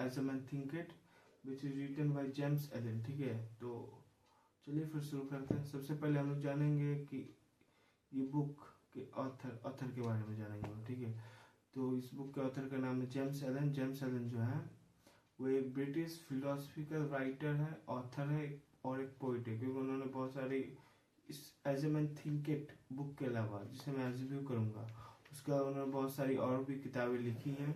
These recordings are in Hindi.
As a man thinketh which is written by James Allen ठीक है? तो चलिए फिर शुरू करते हैं। सबसे पहले हम लोग जानेंगे कि ये बुक के ऑथर ऑथर के बारे में जानेंगे ठीक है? तो इस बुक के ऑथर का नाम है जेम्स एलन जेम्स एलन जो है, वो एक ब्रिटिश फिलोसफिकल राइटर है ऑथर है और एक पोइट है, क्योंकि उन्होंने बहुत सारी इस as a man thinketh book के अलावा, जिसे मैं रिव्यू करूँगा, उसके अलावा उन्होंने बहुत सारी और भी किताबें लिखी है।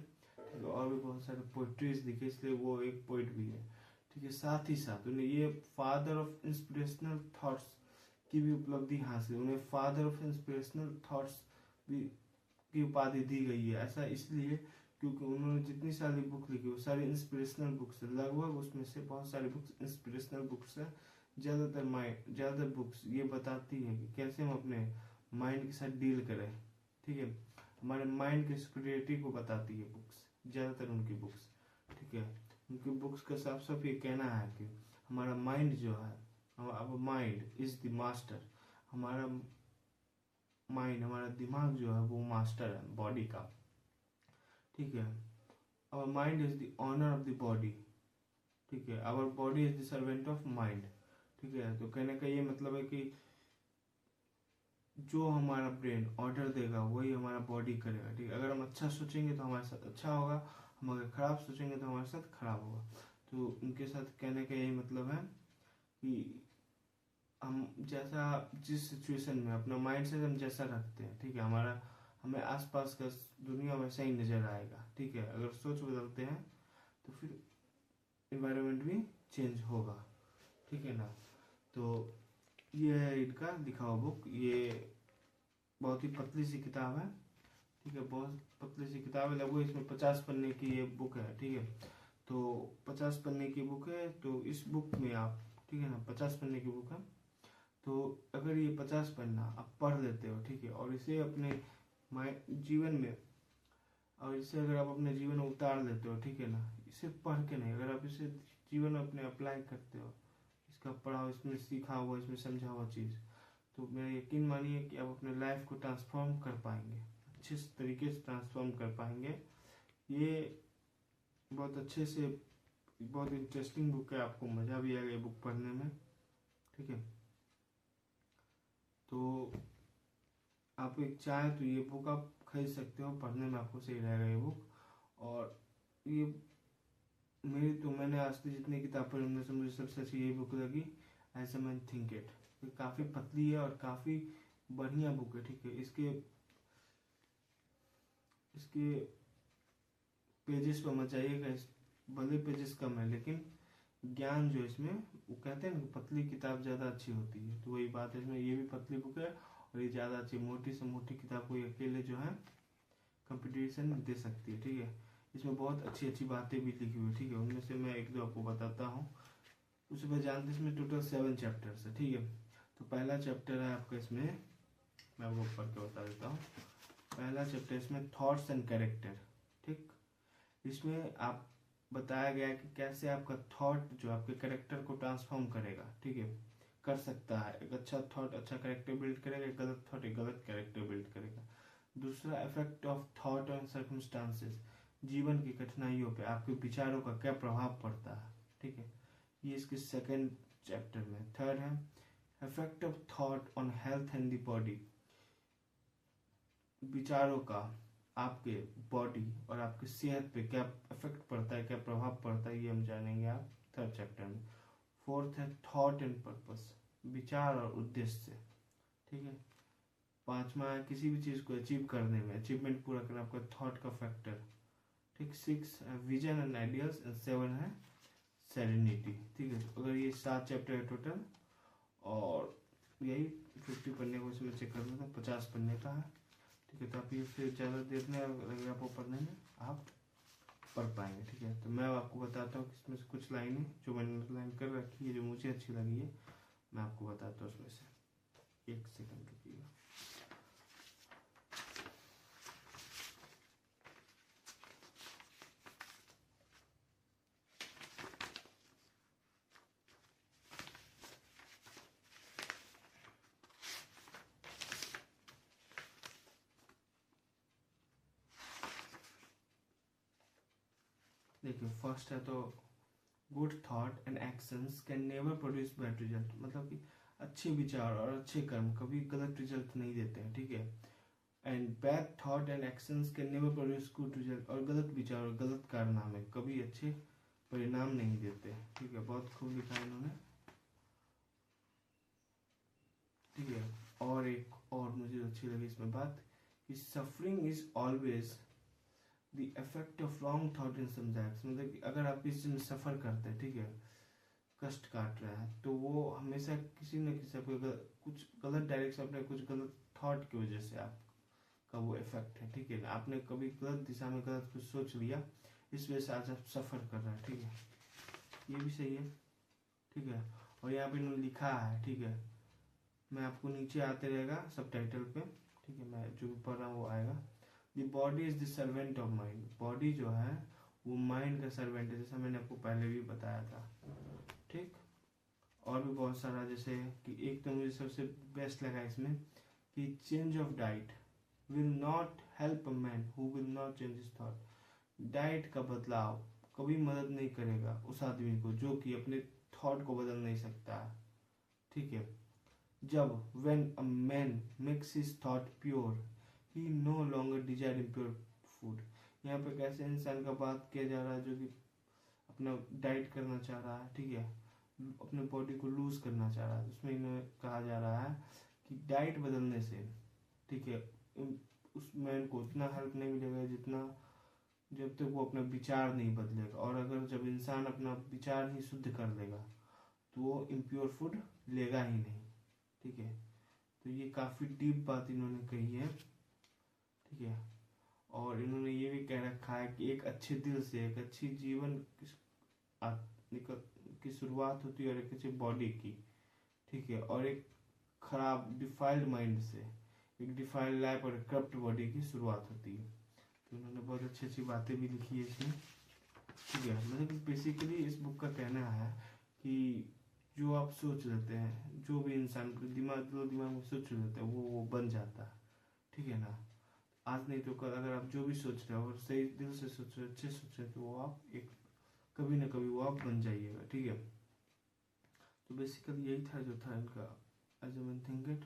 और भी बहुत सारे पोइट्रीज लिखे इसलिए वो एक पोइट भी है। ठीक है, साथ ही साथ उन्हें ये फादर ऑफ़ इंस्पिरेशनल थॉट्स की भी उपलब्धि हासिल, उन्हें फादर ऑफ़ इंस्पिरेशनल थॉट्स भी, की उपाधि दी गई है। ऐसा इसलिए क्योंकि उन्होंने जितनी सारी बुक लिखी, वो सारी इंस्पिरेशनल बुक्स है। लगभग उसमें से बहुत सारी बुक्स इंस्पिरेशनल बुक्स है। ज़्यादातर माइंड ज़्यादातर बुक्स ये बताती है कि कैसे हम अपने माइंड के साथ डील करें। ठीक है, हमारे माइंड के सिक्योरिटी को बताती है बुक्स ज़्यादातर उनकी बुक्स ठीक है? उनकी बुक्स का साफ़ साफ़ ये कहना है कि हमारा माइंड जो है अब माइंड इज़ द मास्टर हमारा माइंड हमारा दिमाग जो है वो मास्टर है बॉडी का, ठीक है? Our mind is the owner of the body ठीक है? Our body is the servant of mind ठीक है? तो कहने का ये मतलब है कि जो हमारा ब्रेन ऑर्डर देगा, वही हमारा बॉडी करेगा, ठीक है? अगर हम अच्छा सोचेंगे तो हमारे साथ अच्छा होगा, हम अगर खराब सोचेंगे तो हमारे साथ खराब होगा। तो उनके साथ कहने का यही मतलब है कि हम जैसा, जिस सिचुएशन में, अपना माइंड सेट हम जैसा रखते हैं, ठीक है? हमारा, हमें आसपास का दुनिया वैसा ही नज़र आएगा, ठीक है? अगर सोच बदलते हैं तो फिर इन्वायरमेंट भी चेंज होगा, ठीक है ना? तो ये है इनका हुआ बुक ये बहुत ही पतली सी किताब है, ठीक है, बहुत पतली सी किताब है। लगभग इसमें पचास पन्ने की ये बुक है, ठीक है। तो पचास पन्ने की बुक है तो इस बुक में आप, ठीक है ना, पचास पन्ने की बुक है। तो अगर ये पचास पन्ना आप पढ़ लेते हो, ठीक है, और इसे अपने जीवन में, और इसे अगर आप अपने जीवन में उतार लेते हो, ठीक है ना, इसे पढ़ के नहीं, अगर आप इसे जीवन में अपने अप्लाई करते हो इसका पढ़ा हुआ इसमें सीखा हुआ, इसमें समझा हुआ चीज़। तो मेरा यकीन मानिए कि आप अपने लाइफ को ट्रांसफॉर्म कर पाएँगे। अच्छे तरीके से ट्रांसफॉर्म कर पाएँगे। ये बहुत अच्छे से, बहुत इंटरेस्टिंग बुक है, आपको मज़ा भी आएगा ये बुक पढ़ने में। ठीक है? तो आप एक चाहे तो ये बुक आप खरीद सकते हो, पढ़ने में आपको सही रहेगा ये बुक और ये मेरी तो मैंने आज तक जितनी किताब पढ़ी उनमें से मुझे सबसे अच्छी यही बुक लगी as a man think it काफ़ी पतली है और काफ़ी बढ़िया बुक है, ठीक है? इसके इसके पेजेस पर मत जाइएगा भले पेजेस कम है, लेकिन ज्ञान जो इसमें, वो कहते हैं ना पतली किताब ज़्यादा अच्छी होती है। तो वही बात है इसमें, ये भी पतली बुक है और ये ज़्यादा अच्छी, मोटी से मोटी किताब कोई अकेले जो है कंपटीशन दे सकती है, ठीक है? इसमें बहुत अच्छी अच्छी बातें भी लिखी हुई ठीक है? उनमें से मैं एक दो आपको बताता हूँ। उसके बाद जानते इसमें टोटल सेवन चैप्टर्स है, ठीक है? तो पहला चैप्टर है आपका इसमें, मैं आपको पढ़ के बता देता हूँ। पहला चैप्टर इसमें थॉट्स एंड कैरेक्टर ठीक? इसमें आप, बताया गया कि कैसे आपका थॉट जो आपके करेक्टर को ट्रांसफॉर्म करेगा, ठीक है? कर सकता है। एक अच्छा थॉट अच्छा करेक्टर बिल्ड करेगा, एक गलत थॉट एक गलत करेक्टर बिल्ड करेगा। दूसरा effect of thought on circumstances जीवन की कठिनाइयों पे आपके विचारों का क्या प्रभाव पड़ता है? ठीक है? ये इसके सेकंड चैप्टर में थर्ड है। Effect of thought on health and the body विचारों का आपके बॉडी और आपकी सेहत पे क्या इफ़ेक्ट पड़ता है, क्या प्रभाव पड़ता है, ये हम जानेंगे आप थर्ड चैप्टर में। फोर्थ है थॉट एंड पर्पस विचार और उद्देश्य। ठीक है? पांचवा है किसी भी चीज़ को अचीव करने में। अचीवमेंट पूरा करना आपका थॉट का factor six vision and ideas and seven है सेरेनिटी ठीक है? अगर ये सात चैप्टर है टोटल और यही फिफ्टी पन्ने को इसमें चेक कर लेता पचास पन्ने का है। ठीक है तो आप ये फिर ज़्यादा देर में लगेगा आपको पढ़ने में आप पढ़ पाएँगे। ठीक है तो मैं आपको बताता हूँ कि इसमें से कुछ लाइनें जो मैंने लाइन कर रखी है, जो मुझे अच्छी लगी है, मैं आपको बताता हूँ उसमें से। एक सेकंड रुकिएगा। देखिए फ़र्स्ट है तो good thought and actions can never produce bad result मतलब कि अच्छे विचार और अच्छे कर्म कभी गलत रिज़ल्ट नहीं देते हैं, ठीक है? And bad thought and actions can never produce good result और गलत विचार और गलत कारनामे कभी अच्छे परिणाम नहीं देते ठीक है? बहुत खूब लिखा है इन्होंने। ठीक है? और एक और मुझे अच्छी लगी इसमें बात कि suffering is always the effect of wrong thought in some मतलब कि अगर आप किसी में सफ़र करते हैं, ठीक है, कष्ट काट रहा है तो वो हमेशा किसी न किसी को कुछ गलत डायरेक्शन अपने कुछ गलत थॉट की वजह से आपका वो इफ़ेक्ट है, ठीक है। ना आपने कभी गलत दिशा में गलत कुछ सोच लिया, इस वजह से आज आप सफ़र कर रहे हैं, ठीक है। ये भी सही है, ठीक है। और यहाँ पे इन्होंने लिखा है, ठीक है, मैं आपको नीचे आते रहेगा सब टाइटल पे, ठीक है, मैं जो भी पढ़ रहा हूँ वो आएगा। The body is the servant of mind body जो है, वो माइंड का सर्वेंट है, जैसा मैंने आपको पहले भी बताया था। ठीक? और भी बहुत सारा, जैसे कि एक तो मुझे सबसे बेस्ट लगा इसमें कि change of diet will not help a man who will not change his thought diet का बदलाव कभी मदद नहीं करेगा उस आदमी को, जो कि अपने थॉट को बदल नहीं सकता। है ठीक है? जब when a man makes his thought pure he no longer desire impure food यहाँ पे कैसे इंसान का बात किया जा रहा है जो कि अपना डाइट करना चाह रहा है, ठीक है? अपने बॉडी को लूज करना चाह रहा है। उसमें इन्हें कहा जा रहा है कि डाइट बदलने से, ठीक है उस मैन को उतना हेल्प नहीं मिलेगा जितना जब तक तो वो अपना विचार नहीं बदलेगा। और अगर जब इंसान अपना विचार ही शुद्ध कर लेगा तो वो इम्प्योर फ़ूड लेगा ही नहीं, ठीक है? तो ये काफ़ी डीप बात इन्होंने कही है। ठीक है और इन्होंने ये भी कह रखा है कि एक अच्छे दिल से, एक अच्छी जीवन की शुरुआत होती है और एक अच्छी बॉडी की, ठीक है? और एक खराब डिफाइल्ड माइंड से, एक डिफाइल्ड लाइफ और करप्ट बॉडी की शुरुआत होती है। तो उन्होंने बहुत अच्छी अच्छी बातें भी लिखी है इसमें, ठीक है? मतलब बेसिकली इस बुक का कहना है कि जो आप सोच लेते हैं, जो भी इंसान दिमाग जो दिमाग में सोच लेते हैं, वो वो बन जाता है, ठीक है ना? आज नहीं तो कल अगर आप जो भी सोच रहे हो और सही दिल से सोच रहे हो, अच्छे सोच रहे हो तो वो आप एक कभी ना कभी वो आप बन जाइएगा, ठीक है? तो बेसिकली यही था जो था इनका एज मैन थिंक इट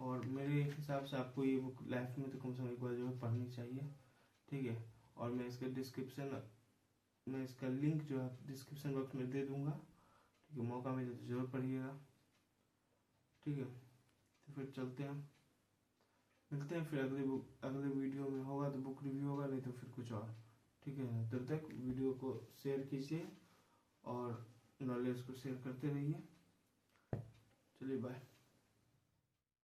और मेरे हिसाब से आपको ये बुक लाइफ में तो कम से कम एक बार जो है पढ़नी चाहिए, ठीक है? और मैं इसका डिस्क्रिप्शन मैं इसका लिंक जो है डिस्क्रिप्शन बॉक्स में दे दूँगा, ठीक है? मौका मिले तो ज़रूर पढ़िएगा, ठीक है? तो फिर चलते हैं। मिलते हैं फिर अगले बुक अगले वीडियो में होगा तो बुक रिव्यू होगा, नहीं तो फिर कुछ और। ठीक है, तब तक वीडियो को शेयर कीजिए और नॉलेज को शेयर करते रहिए। चलिए बाय